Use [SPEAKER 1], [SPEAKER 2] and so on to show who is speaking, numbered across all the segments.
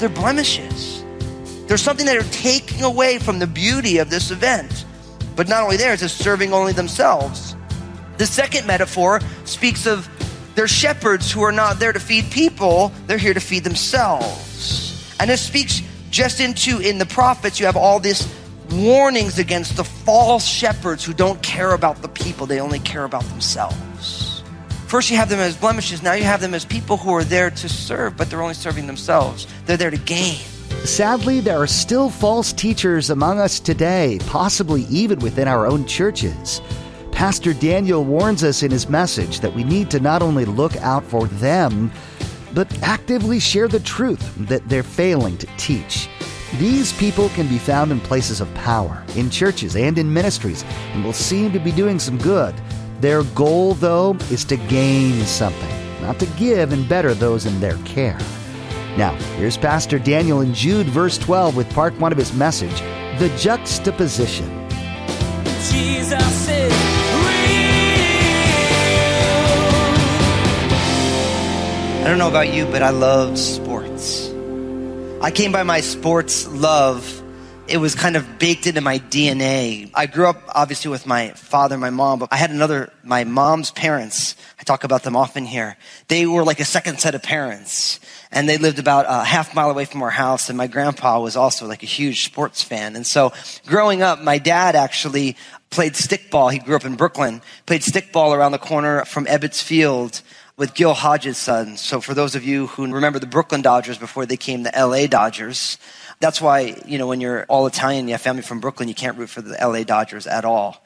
[SPEAKER 1] They're blemishes. There's something that are taking away from the beauty of this event. But not only there, it's just serving only themselves. The second metaphor speaks of they're shepherds who are not there to feed people, they're here to feed themselves. And it speaks just into in the prophets, you have all this warnings against the false shepherds who don't care about the people, they only care about themselves. First, you have them as blemishes, now you have them as people who are there to serve, but they're only serving themselves. They're there to gain.
[SPEAKER 2] Sadly, there are still false teachers among us today, possibly even within our own churches. Pastor Daniel warns us in his message that we need to not only look out for them, but actively share the truth that they're failing to teach. These people can be found in places of power, in churches and in ministries, and will seem to be doing some good. Their goal, though, is to gain something, not to give and better those in their care. Now, here's Pastor Daniel in Jude, verse 12, with part one of his message The Juxtaposition.
[SPEAKER 3] Jesus
[SPEAKER 1] I don't know about you, but I love sports. I came by my sports love. It was kind of baked into my DNA. I grew up obviously with my father, my mom, but I had another, my mom's parents. I talk about them often here. They were like a second set of parents and they lived about a half mile away from our house. And my grandpa was also like a huge sports fan. And so growing up, my dad actually played stickball. He grew up in Brooklyn, played stickball around the corner from Ebbets Field with Gil Hodges' son. So for those of you who remember the Brooklyn Dodgers before they came the LA Dodgers, that's why, you know, when you're all Italian, you have family from Brooklyn, you can't root for the LA Dodgers at all.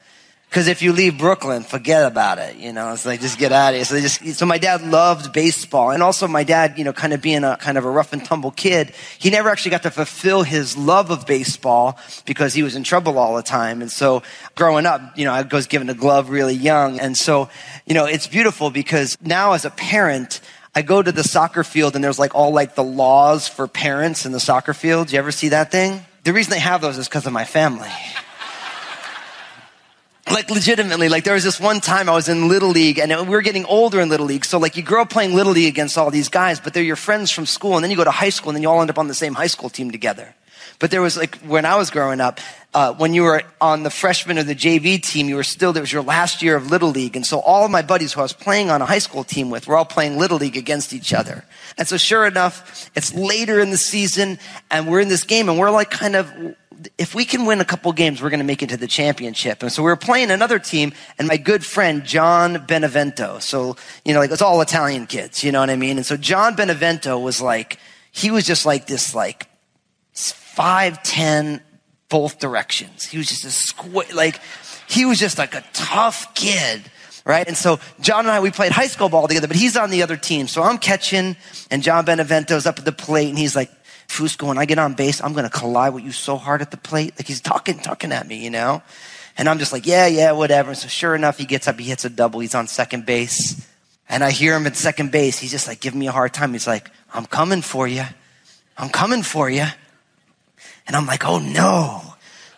[SPEAKER 1] Because if you leave Brooklyn, forget about it. You know, it's like just get out of here. So just, so my dad loved baseball, and also my dad, you know, kind of being a kind of a rough and tumble kid, he never actually got to fulfill his love of baseball because he was in trouble all the time. And so growing up, you know, I was given a glove really young, and so you know, it's beautiful because now as a parent. I go to the soccer field and there's like all like the laws for parents in the soccer field. You ever see that thing? The reason they have those is because of my family. Like legitimately like there was this one time i was in little league and we were getting older in little league so like you grow up playing little league against all these guys but they're your friends from school and then you go to high school and then you all end up on the same high school team together. But there was like when i was growing up uh, when you were on the freshman or the jv team you were still there was your last year of little league and so all of my buddies who i was playing on a high school team with were all playing little league against each other. And so sure enough it's later in the season and we're in this game and we're like kind of if we can win a couple games, we're going to make it to the championship. And so we were playing another team and my good friend, John Benevento. So, you know, like it's all Italian kids, you know what I mean? And so John Benevento was like, he was just like this, like five, ten, both directions. He was just a squ- like, he was just like a tough kid right? And so John and I, we played high school ball together, but he's on the other team. So I'm catching and John Benevento's up at the plate and he's like, Fusco, when I get on base, I'm going to collide with you so hard at the plate. Like he's talking, talking at me, you know? And I'm just like, yeah, yeah, whatever. And so sure enough, he gets up, he hits a double. He's on second base. And I hear him at second base. He's just like giving me a hard time. He's like, I'm coming for you. I'm coming for you. And I'm like, oh no.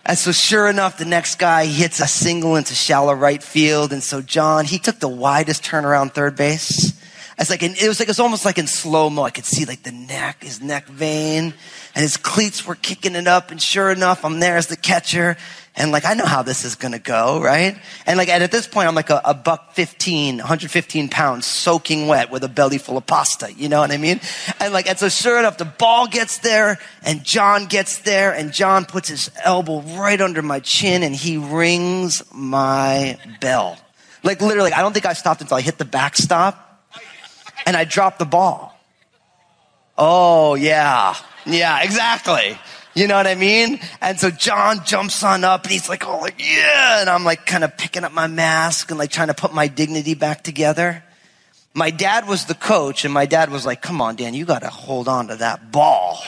[SPEAKER 1] And so sure enough, the next guy hits a single into shallow right field. And so John, he took the widest turnaround third base. It's like, in, it was like, it's almost like in slow mo. I could see like the neck, his neck vein and his cleats were kicking it up. And sure enough, I'm there as the catcher. And like, I know how this is going to go, right? And like, and at this point, I'm like a, a, buck 15, 115 pounds soaking wet with a belly full of pasta. You know what I mean? And like, and so sure enough, the ball gets there and John gets there and John puts his elbow right under my chin and he rings my bell. Like literally, I don't think I stopped until I hit the backstop and I dropped the ball. Oh, yeah. Yeah, exactly. You know what I mean? And so John jumps on up and he's like, oh, like, yeah. And I'm like kind of picking up my mask and like trying to put my dignity back together. My dad was the coach and my dad was like, come on, Dan, you got to hold on to that ball.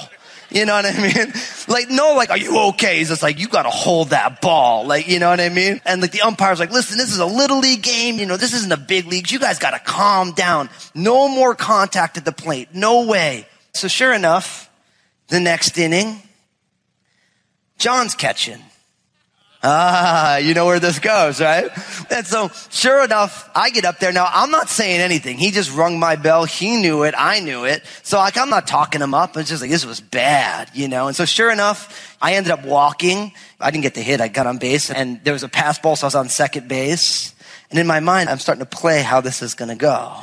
[SPEAKER 1] You know what I mean? Like, no, like, are you okay? He's just like, you gotta hold that ball. Like, you know what I mean? And like the umpire's like, listen, this is a little league game. You know, this isn't a big league. You guys gotta calm down. No more contact at the plate. No way. So sure enough, the next inning, John's catching. Ah, you know where this goes, right? And so, sure enough, I get up there. Now, I'm not saying anything. He just rung my bell. He knew it. I knew it. So, like, I'm not talking him up. It's just like, this was bad, you know? And so, sure enough, I ended up walking. I didn't get the hit. I got on base and there was a pass ball. So I was on second base. And in my mind, I'm starting to play how this is going to go.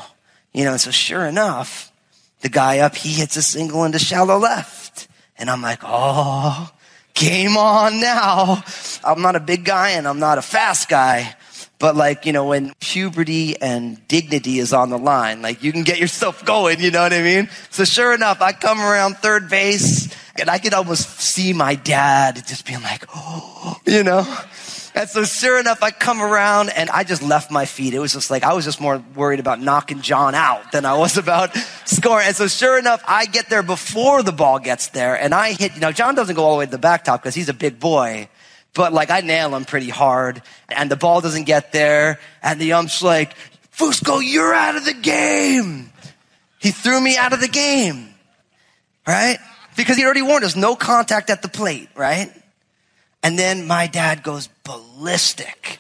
[SPEAKER 1] You know, and so sure enough, the guy up, he hits a single into shallow left. And I'm like, oh, game on now. I'm not a big guy and I'm not a fast guy. But like, you know, when puberty and dignity is on the line, like you can get yourself going, you know what I mean? So sure enough, I come around third base and I could almost see my dad just being like, oh, you know? And so sure enough, I come around and I just left my feet. It was just like, I was just more worried about knocking John out than I was about scoring. And so sure enough, I get there before the ball gets there and I hit, you know, John doesn't go all the way to the backstop because he's a big boy. But like I nail him pretty hard and the ball doesn't get there and the ump's like, Fusco, you're out of the game. He threw me out of the game. Right? Because he already warned us, no contact at the plate, right? And then my dad goes ballistic.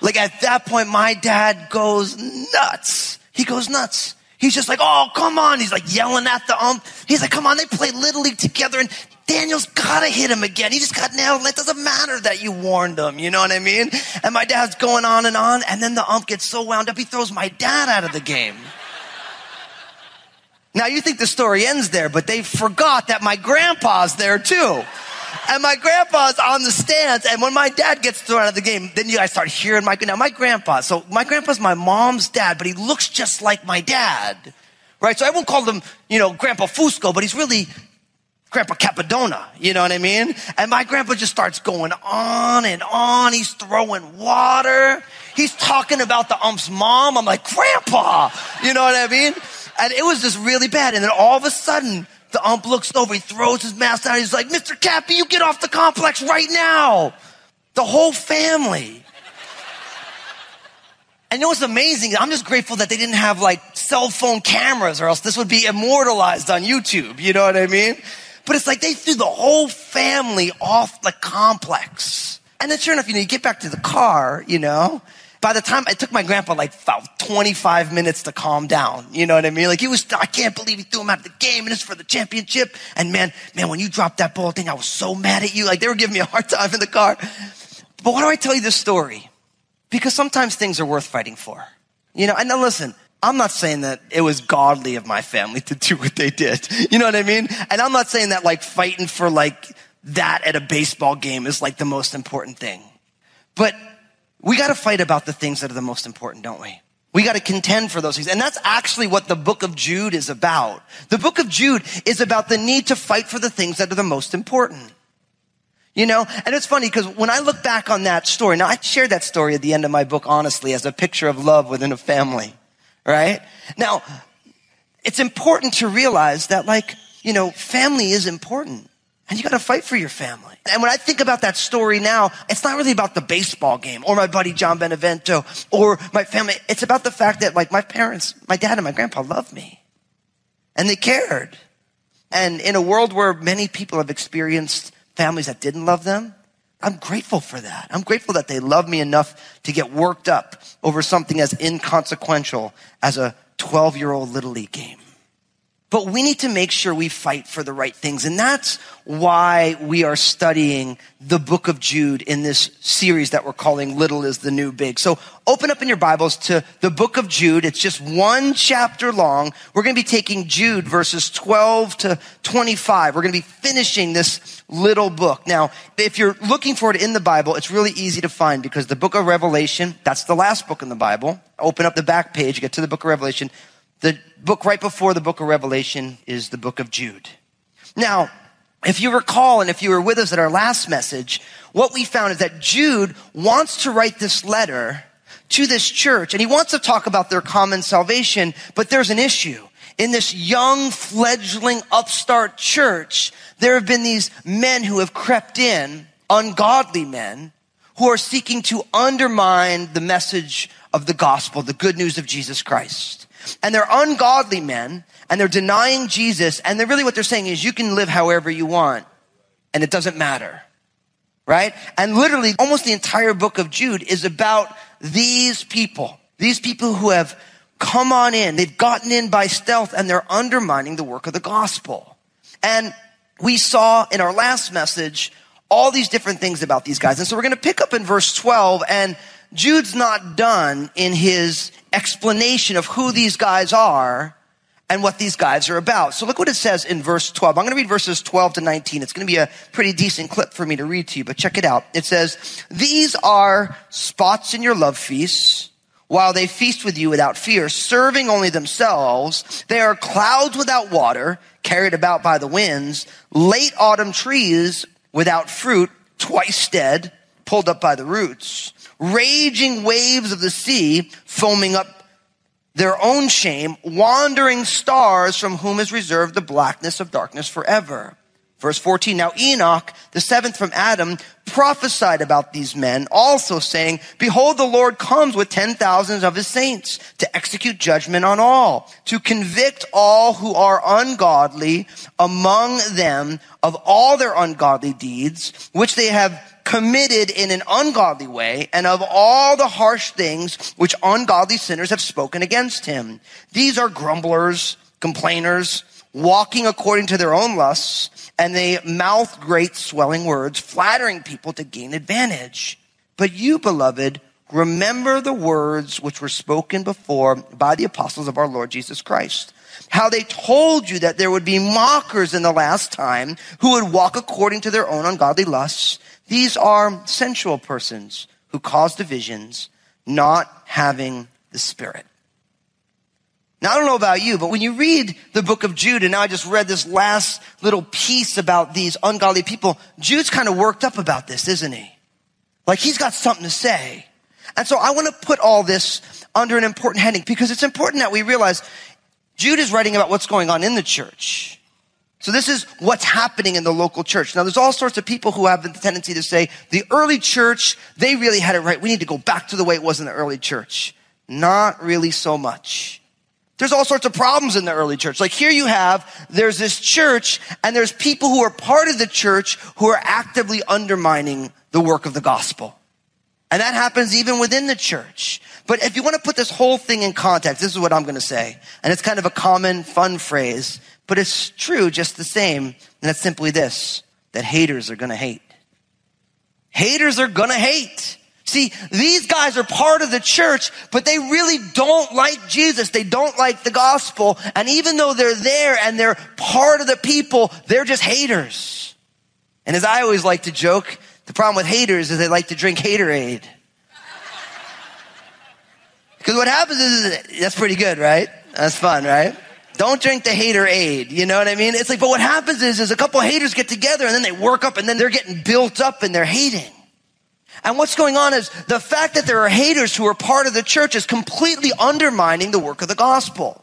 [SPEAKER 1] Like at that point, my dad goes nuts. He goes nuts. He's just like, oh, come on. He's like yelling at the ump. He's like, come on, they play Little League together and Daniel's gotta hit him again. He just got nailed. It doesn't matter that you warned him. You know what I mean? And my dad's going on and on. And then the ump gets so wound up, he throws my dad out of the game. Now you think the story ends there, but they forgot that my grandpa's there too. And my grandpa's on the stands. And when my dad gets thrown out of the game, then you guys start hearing my, now my grandpa, so my grandpa's my mom's dad, but he looks just like my dad. Right? So everyone called him, you know, Grandpa Fusco, but he's really Grandpa Capadona. You know what I mean? And my grandpa just starts going on and on. He's throwing water. He's talking about the ump's mom. I'm like, Grandpa! You know what I mean? And it was just really bad. And then all of a sudden, the ump looks over, he throws his mask down, he's like, Mr. Cappy, you get off the complex right now. The whole family. And you know what's amazing? I'm just grateful that they didn't have like cell phone cameras or else this would be immortalized on YouTube. You know what I mean? But it's like they threw the whole family off the complex. And then sure enough, you know, you get back to the car, you know, by the time it took my grandpa like about 25 minutes to calm down. You know what I mean? Like he was, I can't believe he threw him out of the game and it's for the championship. And man, man, when you dropped that ball thing, I was so mad at you. Like they were giving me a hard time in the car. But why do I tell you this story? Because sometimes things are worth fighting for. You know, and now listen, I'm not saying that it was godly of my family to do what they did. You know what I mean? And I'm not saying that like fighting for like that at a baseball game is like the most important thing. But we got to fight about the things that are the most important, don't we? We got to contend for those things. And that's actually what the book of Jude is about. The book of Jude is about the need to fight for the things that are the most important. You know, and it's funny because when I look back on that story, now I shared that story at the end of my book, honestly, as a picture of love within a family, right? Now, it's important to realize that like, you know, family is important. And you got to fight for your family. And when I think about that story now, it's not really about the baseball game or my buddy John Benevento or my family. It's about the fact that like my parents, my dad and my grandpa loved me and they cared. And in a world where many people have experienced families that didn't love them, I'm grateful for that. I'm grateful that they love me enough to get worked up over something as inconsequential as a 12 year old little league game. But we need to make sure we fight for the right things. And that's why we are studying the book of Jude in this series that we're calling Little is the New Big. So open up in your Bibles to the book of Jude. It's just one chapter long. We're going to be taking Jude verses 12 to 25. We're going to be finishing this little book. Now, if you're looking for it in the Bible, it's really easy to find because the book of Revelation, that's the last book in the Bible. Open up the back page, get to the book of Revelation. The book right before the book of Revelation is the book of Jude. Now, if you recall, and if you were with us at our last message, what we found is that Jude wants to write this letter to this church, and he wants to talk about their common salvation, but there's an issue. in this young fledgling upstart church, there have been these men who have crept in, ungodly men, who are seeking to undermine the message of the gospel, the good news of Jesus Christ. And they're ungodly men, and they're denying Jesus, and they're really what they're saying is you can live however you want, and it doesn't matter. Right? And literally, almost the entire book of Jude is about these people. These people who have come on in. They've gotten in by stealth and they're undermining the work of the gospel. And we saw in our last message all these different things about these guys. And so we're going to pick up in verse 12 and Jude's not done in his explanation of who these guys are and what these guys are about. So look what it says in verse 12. I'm going to read verses 12 to 19. It's going to be a pretty decent clip for me to read to you, but check it out. It says, these are spots in your love feasts while they feast with you without fear, serving only themselves. They are clouds without water, carried about by the winds, late autumn trees without fruit, twice dead, pulled up by the roots, raging waves of the sea, foaming up their own shame, wandering stars from whom is reserved the blackness of darkness forever. Verse 14, now Enoch, the seventh from Adam, prophesied about these men, also saying, Behold, the Lord comes with ten thousands of his saints to execute judgment on all, to convict all who are ungodly among them of all their ungodly deeds, which they have committed in an ungodly way, and of all the harsh things which ungodly sinners have spoken against him. These are grumblers, complainers, walking according to their own lusts, and they mouth great swelling words, flattering people to gain advantage. But you, beloved, remember the words which were spoken before by the apostles of our Lord Jesus Christ. How they told you that there would be mockers in the last time who would walk according to their own ungodly lusts. These are sensual persons who cause divisions, not having the Spirit. Now, I don't know about you, but when you read the book of Jude, and now I just read this last little piece about these ungodly people, Jude's kind of worked up about this, isn't he? Like he's got something to say. And so I want to put all this under an important heading because it's important that we realize Jude is writing about what's going on in the church. So this is what's happening in the local church. Now there's all sorts of people who have the tendency to say the early church, they really had it right. We need to go back to the way it was in the early church. Not really so much. There's all sorts of problems in the early church. Like here you have, there's this church and there's people who are part of the church who are actively undermining the work of the gospel. And that happens even within the church. But if you want to put this whole thing in context, this is what I'm going to say. And it's kind of a common fun phrase, but it's true just the same. And it's simply this, that haters are going to hate. Haters are going to hate. See, these guys are part of the church, but they really don't like Jesus. They don't like the gospel. And even though they're there and they're part of the people, they're just haters. And as I always like to joke, the problem with haters is they like to drink haterade. Because what happens is, that's pretty good, right? That's fun, right? Don't drink the hater aid. You know what I mean? It's like, but what happens is, is a couple haters get together and then they work up and then they're getting built up and they're hating. And what's going on is the fact that there are haters who are part of the church is completely undermining the work of the gospel.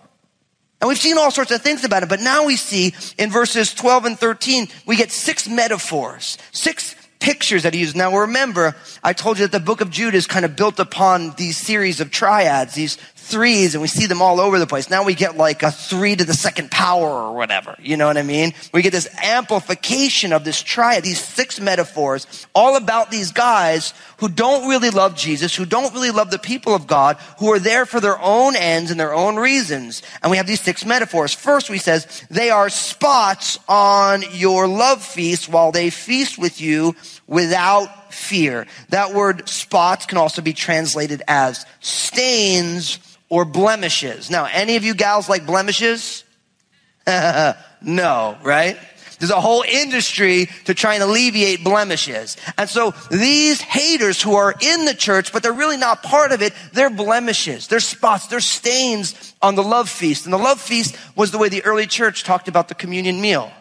[SPEAKER 1] And we've seen all sorts of things about it, but now we see in verses 12 and 13, we get six metaphors, six pictures that he used. Now remember, I told you that the book of Jude is kind of built upon these series of triads, these threes and we see them all over the place. Now we get like a three to the second power or whatever. You know what I mean? We get this amplification of this triad, these six metaphors, all about these guys who don't really love Jesus, who don't really love the people of God, who are there for their own ends and their own reasons. And we have these six metaphors. First, we says, they are spots on your love feast while they feast with you without fear. That word spots can also be translated as stains or blemishes. Now, any of you gals like blemishes? no, right? There's a whole industry to try and alleviate blemishes. And so these haters who are in the church, but they're really not part of it, they're blemishes, they're spots, they're stains on the love feast. And the love feast was the way the early church talked about the communion meal.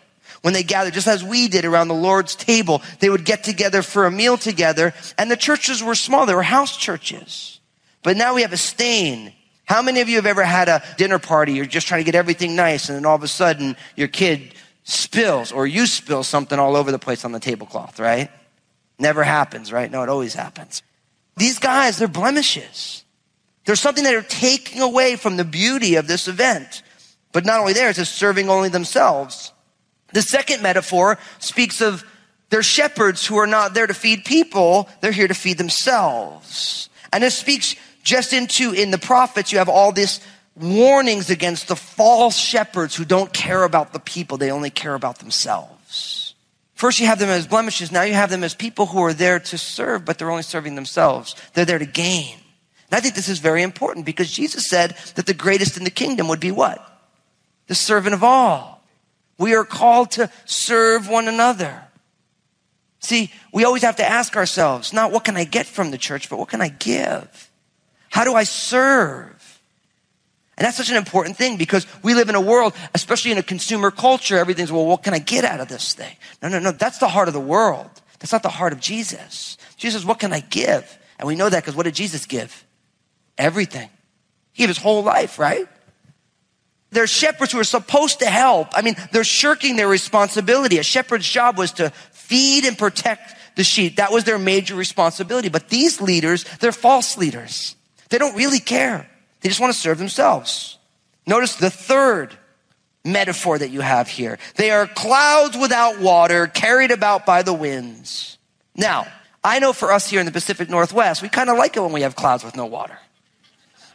[SPEAKER 1] When they gathered, just as we did around the Lord's table, they would get together for a meal together, and the churches were small, they were house churches. But now we have a stain How many of you have ever had a dinner party? You're just trying to get everything nice, and then all of a sudden your kid spills or you spill something all over the place on the tablecloth, right? Never happens, right? No, it always happens. These guys, they're blemishes. There's something that are taking away from the beauty of this event. But not only there, it's serving only themselves. The second metaphor speaks of their shepherds who are not there to feed people, they're here to feed themselves. And it speaks just into in the prophets, you have all this warnings against the false shepherds who don't care about the people, they only care about themselves. First, you have them as blemishes. Now you have them as people who are there to serve, but they're only serving themselves. They're there to gain. And I think this is very important because Jesus said that the greatest in the kingdom would be what? The servant of all. We are called to serve one another. See, we always have to ask ourselves, not what can I get from the church, but what can I give? How do I serve? And that's such an important thing because we live in a world, especially in a consumer culture, everything's, well, what can I get out of this thing? No, no, no. That's the heart of the world. That's not the heart of Jesus. Jesus, what can I give? And we know that because what did Jesus give? Everything. He gave his whole life, right? There's shepherds who are supposed to help. I mean, they're shirking their responsibility. A shepherd's job was to feed and protect the sheep. That was their major responsibility. But these leaders, they're false leaders. They don't really care. They just want to serve themselves. Notice the third metaphor that you have here. They are clouds without water, carried about by the winds. Now, I know for us here in the Pacific Northwest, we kind of like it when we have clouds with no water.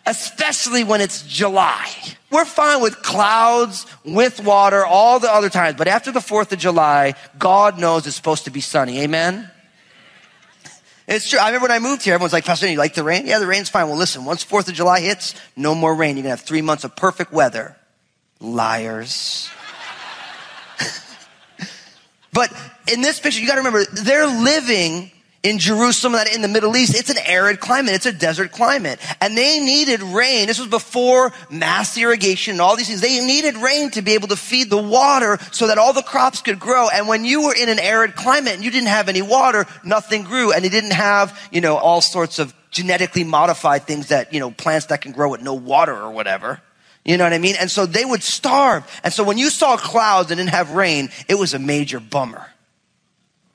[SPEAKER 1] Especially when it's July. We're fine with clouds, with water, all the other times. But after the 4th of July, God knows it's supposed to be sunny. Amen? It's true. I remember when I moved here, everyone's like, Pastor, you like the rain? Yeah, the rain's fine. Well, listen, once 4th of July hits, no more rain. You're going to have three months of perfect weather. Liars. but in this picture, you got to remember, they're living in Jerusalem, that in the Middle East, it's an arid climate. It's a desert climate. And they needed rain. This was before mass irrigation and all these things. They needed rain to be able to feed the water so that all the crops could grow. And when you were in an arid climate and you didn't have any water, nothing grew. And they didn't have, you know, all sorts of genetically modified things that, you know, plants that can grow with no water or whatever. You know what I mean? And so they would starve. And so when you saw clouds and didn't have rain, it was a major bummer.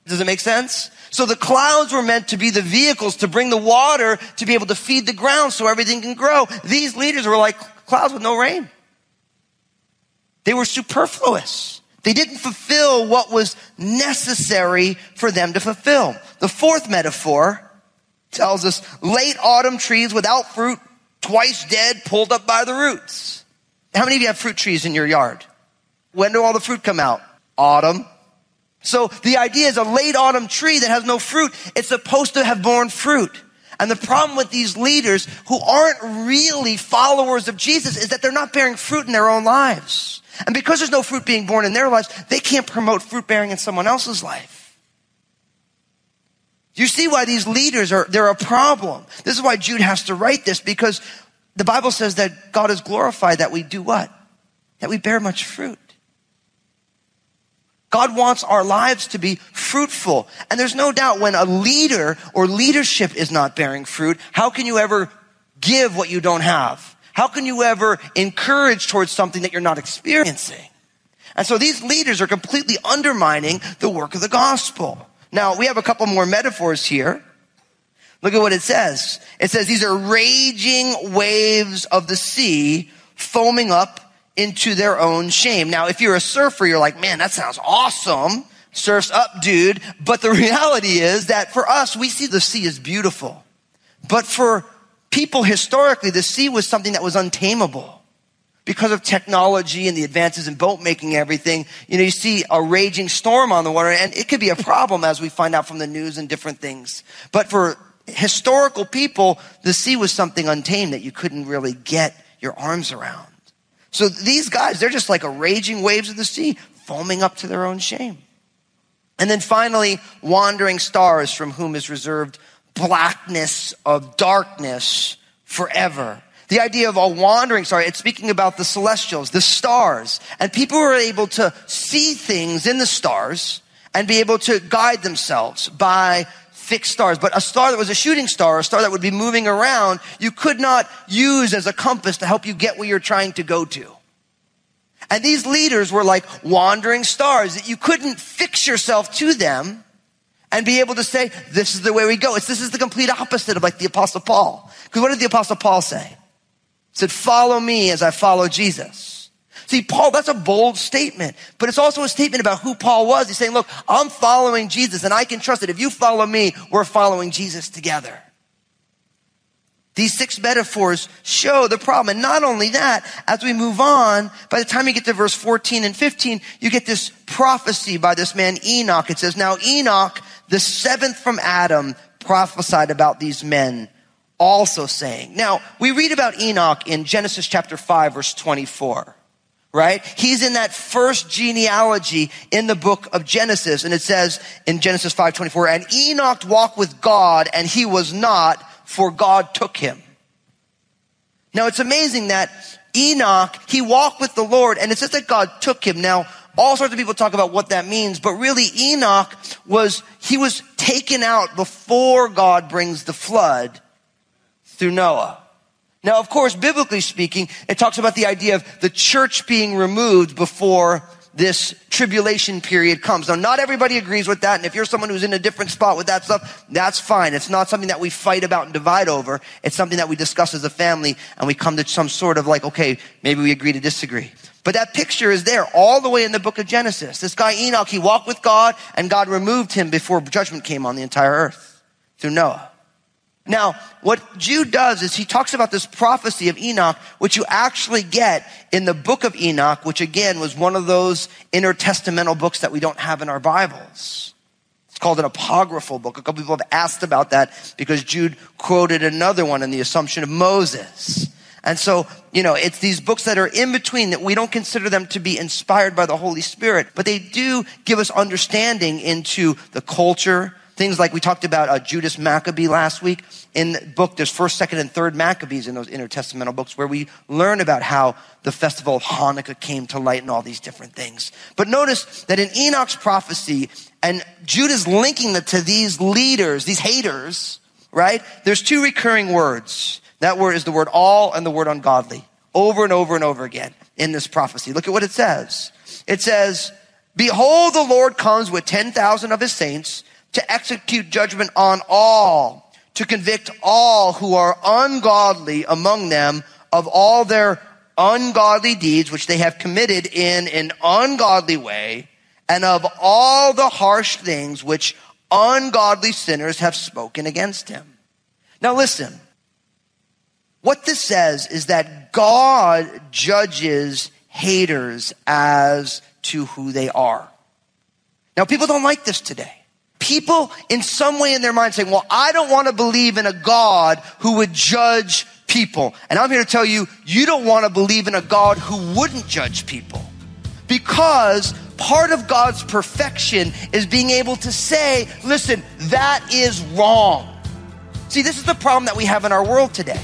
[SPEAKER 1] Does it make sense? So the clouds were meant to be the vehicles to bring the water to be able to feed the ground so everything can grow. These leaders were like clouds with no rain. They were superfluous. They didn't fulfill what was necessary for them to fulfill. The fourth metaphor tells us late autumn trees without fruit, twice dead, pulled up by the roots. How many of you have fruit trees in your yard? When do all the fruit come out? Autumn. So the idea is a late autumn tree that has no fruit. It's supposed to have borne fruit. And the problem with these leaders who aren't really followers of Jesus is that they're not bearing fruit in their own lives. And because there's no fruit being born in their lives, they can't promote fruit bearing in someone else's life. You see why these leaders are, they're a problem. This is why Jude has to write this because the Bible says that God is glorified that we do what? That we bear much fruit. God wants our lives to be fruitful. And there's no doubt when a leader or leadership is not bearing fruit, how can you ever give what you don't have? How can you ever encourage towards something that you're not experiencing? And so these leaders are completely undermining the work of the gospel. Now, we have a couple more metaphors here. Look at what it says. It says these are raging waves of the sea foaming up into their own shame. Now, if you're a surfer, you're like, man, that sounds awesome. Surf's up, dude. But the reality is that for us, we see the sea as beautiful. But for people historically, the sea was something that was untamable. Because of technology and the advances in boat making everything, you know, you see a raging storm on the water and it could be a problem as we find out from the news and different things. But for historical people, the sea was something untamed that you couldn't really get your arms around. So these guys, they're just like a raging waves of the sea, foaming up to their own shame. And then finally, wandering stars from whom is reserved blackness of darkness forever. The idea of a wandering star, it's speaking about the celestials, the stars. And people were able to see things in the stars and be able to guide themselves by fixed stars, but a star that was a shooting star, a star that would be moving around, you could not use as a compass to help you get where you're trying to go to. And these leaders were like wandering stars that you couldn't fix yourself to them and be able to say, this is the way we go. It's, this is the complete opposite of like the apostle Paul. Because what did the apostle Paul say? He said, follow me as I follow Jesus. See, Paul, that's a bold statement, but it's also a statement about who Paul was. He's saying, look, I'm following Jesus and I can trust it. If you follow me, we're following Jesus together. These six metaphors show the problem. And not only that, as we move on, by the time you get to verse 14 and 15, you get this prophecy by this man Enoch. It says, now Enoch, the seventh from Adam, prophesied about these men also saying. Now, we read about Enoch in Genesis chapter 5 verse 24 right? He's in that first genealogy in the book of Genesis. And it says in Genesis 5:24, and Enoch walked with God and he was not, for God took him. Now it's amazing that Enoch, he walked with the Lord and it says that God took him. Now, all sorts of people talk about what that means, but really Enoch was, he was taken out before God brings the flood through Noah. Now, of course, biblically speaking, it talks about the idea of the church being removed before this tribulation period comes. Now, not everybody agrees with that. And if you're someone who's in a different spot with that stuff, that's fine. It's not something that we fight about and divide over. It's something that we discuss as a family and we come to some sort of like, okay, maybe we agree to disagree. But that picture is there all the way in the book of Genesis. This guy Enoch, he walked with God and God removed him before judgment came on the entire earth through Noah. Now, what Jude does is he talks about this prophecy of Enoch, which you actually get in the book of Enoch, which again was one of those intertestamental books that we don't have in our Bibles. It's called an apocryphal book. A couple people have asked about that because Jude quoted another one in the Assumption of Moses. And so, you know, it's these books that are in between that we don't consider them to be inspired by the Holy Spirit, but they do give us understanding into the culture, Things like we talked about uh, Judas Maccabee last week. In the book, there's first, second, and third Maccabees in those intertestamental books where we learn about how the festival of Hanukkah came to light and all these different things. But notice that in Enoch's prophecy, and Jude is linking it to these leaders, these haters, right? There's two recurring words. That word is the word all and the word ungodly. Over and over and over again in this prophecy. Look at what it says. It says, Behold, the Lord comes with 10,000 of his saints to execute judgment on all, to convict all who are ungodly among them of all their ungodly deeds which they have committed in an ungodly way, and of all the harsh things which ungodly sinners have spoken against him. Now listen. What this says is that God judges haters as to who they are. Now people don't like this today people in some way in their mind saying, well, I don't want to believe in a God who would judge people. And I'm here to tell you, you don't want to believe in a God who wouldn't judge people. Because part of God's perfection is being able to say, listen, that is wrong. See, this is the problem that we have in our world today.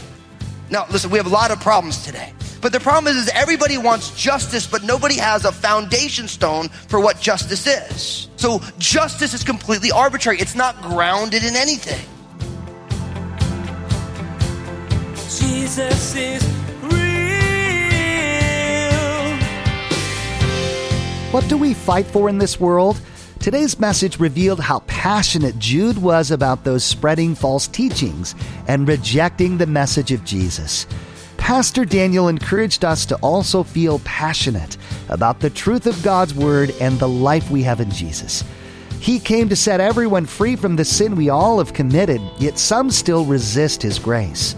[SPEAKER 1] Now, listen, we have a lot of problems today. But the problem is, is everybody wants justice, but nobody has a foundation stone for what justice is. So justice is completely arbitrary. It's not grounded in anything.
[SPEAKER 3] Jesus is real.
[SPEAKER 2] What do we fight for in this world? Today's message revealed how passionate Jude was about those spreading false teachings and rejecting the message of Jesus. Pastor Daniel encouraged us to also feel passionate about the truth of God's Word and the life we have in Jesus. He came to set everyone free from the sin we all have committed, yet some still resist His grace.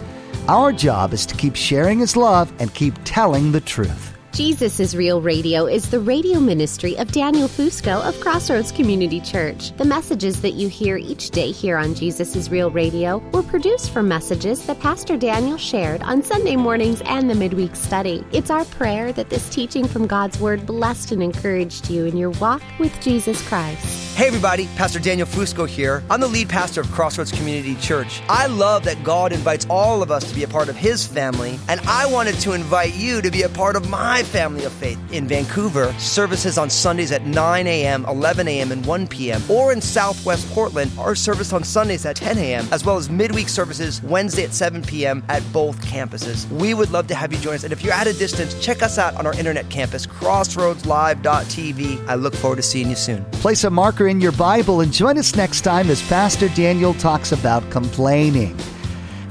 [SPEAKER 2] Our job is to keep sharing His love and keep telling the truth.
[SPEAKER 4] Jesus is Real Radio is the radio ministry of Daniel Fusco of Crossroads Community Church. The messages that you hear each day here on Jesus is Real Radio were produced from messages that Pastor Daniel shared on Sunday mornings and the midweek study. It's our prayer that this teaching from God's Word blessed and encouraged you in your walk with Jesus Christ.
[SPEAKER 1] Hey everybody, Pastor Daniel Fusco here. I'm the lead pastor of Crossroads Community Church. I love that God invites all of us to be a part of His family, and I wanted to invite you to be a part of my family of faith. In Vancouver, services on Sundays at 9 a.m., 11 a.m., and 1 p.m. Or in Southwest Portland, our service on Sundays at 10 a.m., as well as midweek services Wednesday at 7 p.m. at both campuses. We would love to have you join us, and if you're at a distance, check us out on our internet campus, crossroadslive.tv. I look forward to seeing you soon.
[SPEAKER 2] Place a marker in your Bible and join us next time as Pastor Daniel talks about complaining.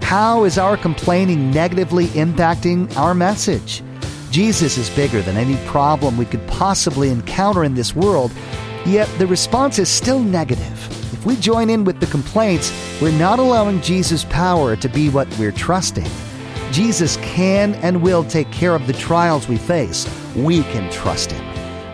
[SPEAKER 2] How is our complaining negatively impacting our message? Jesus is bigger than any problem we could possibly encounter in this world, yet the response is still negative. If we join in with the complaints, we're not allowing Jesus' power to be what we're trusting. Jesus can and will take care of the trials we face. We can trust Him.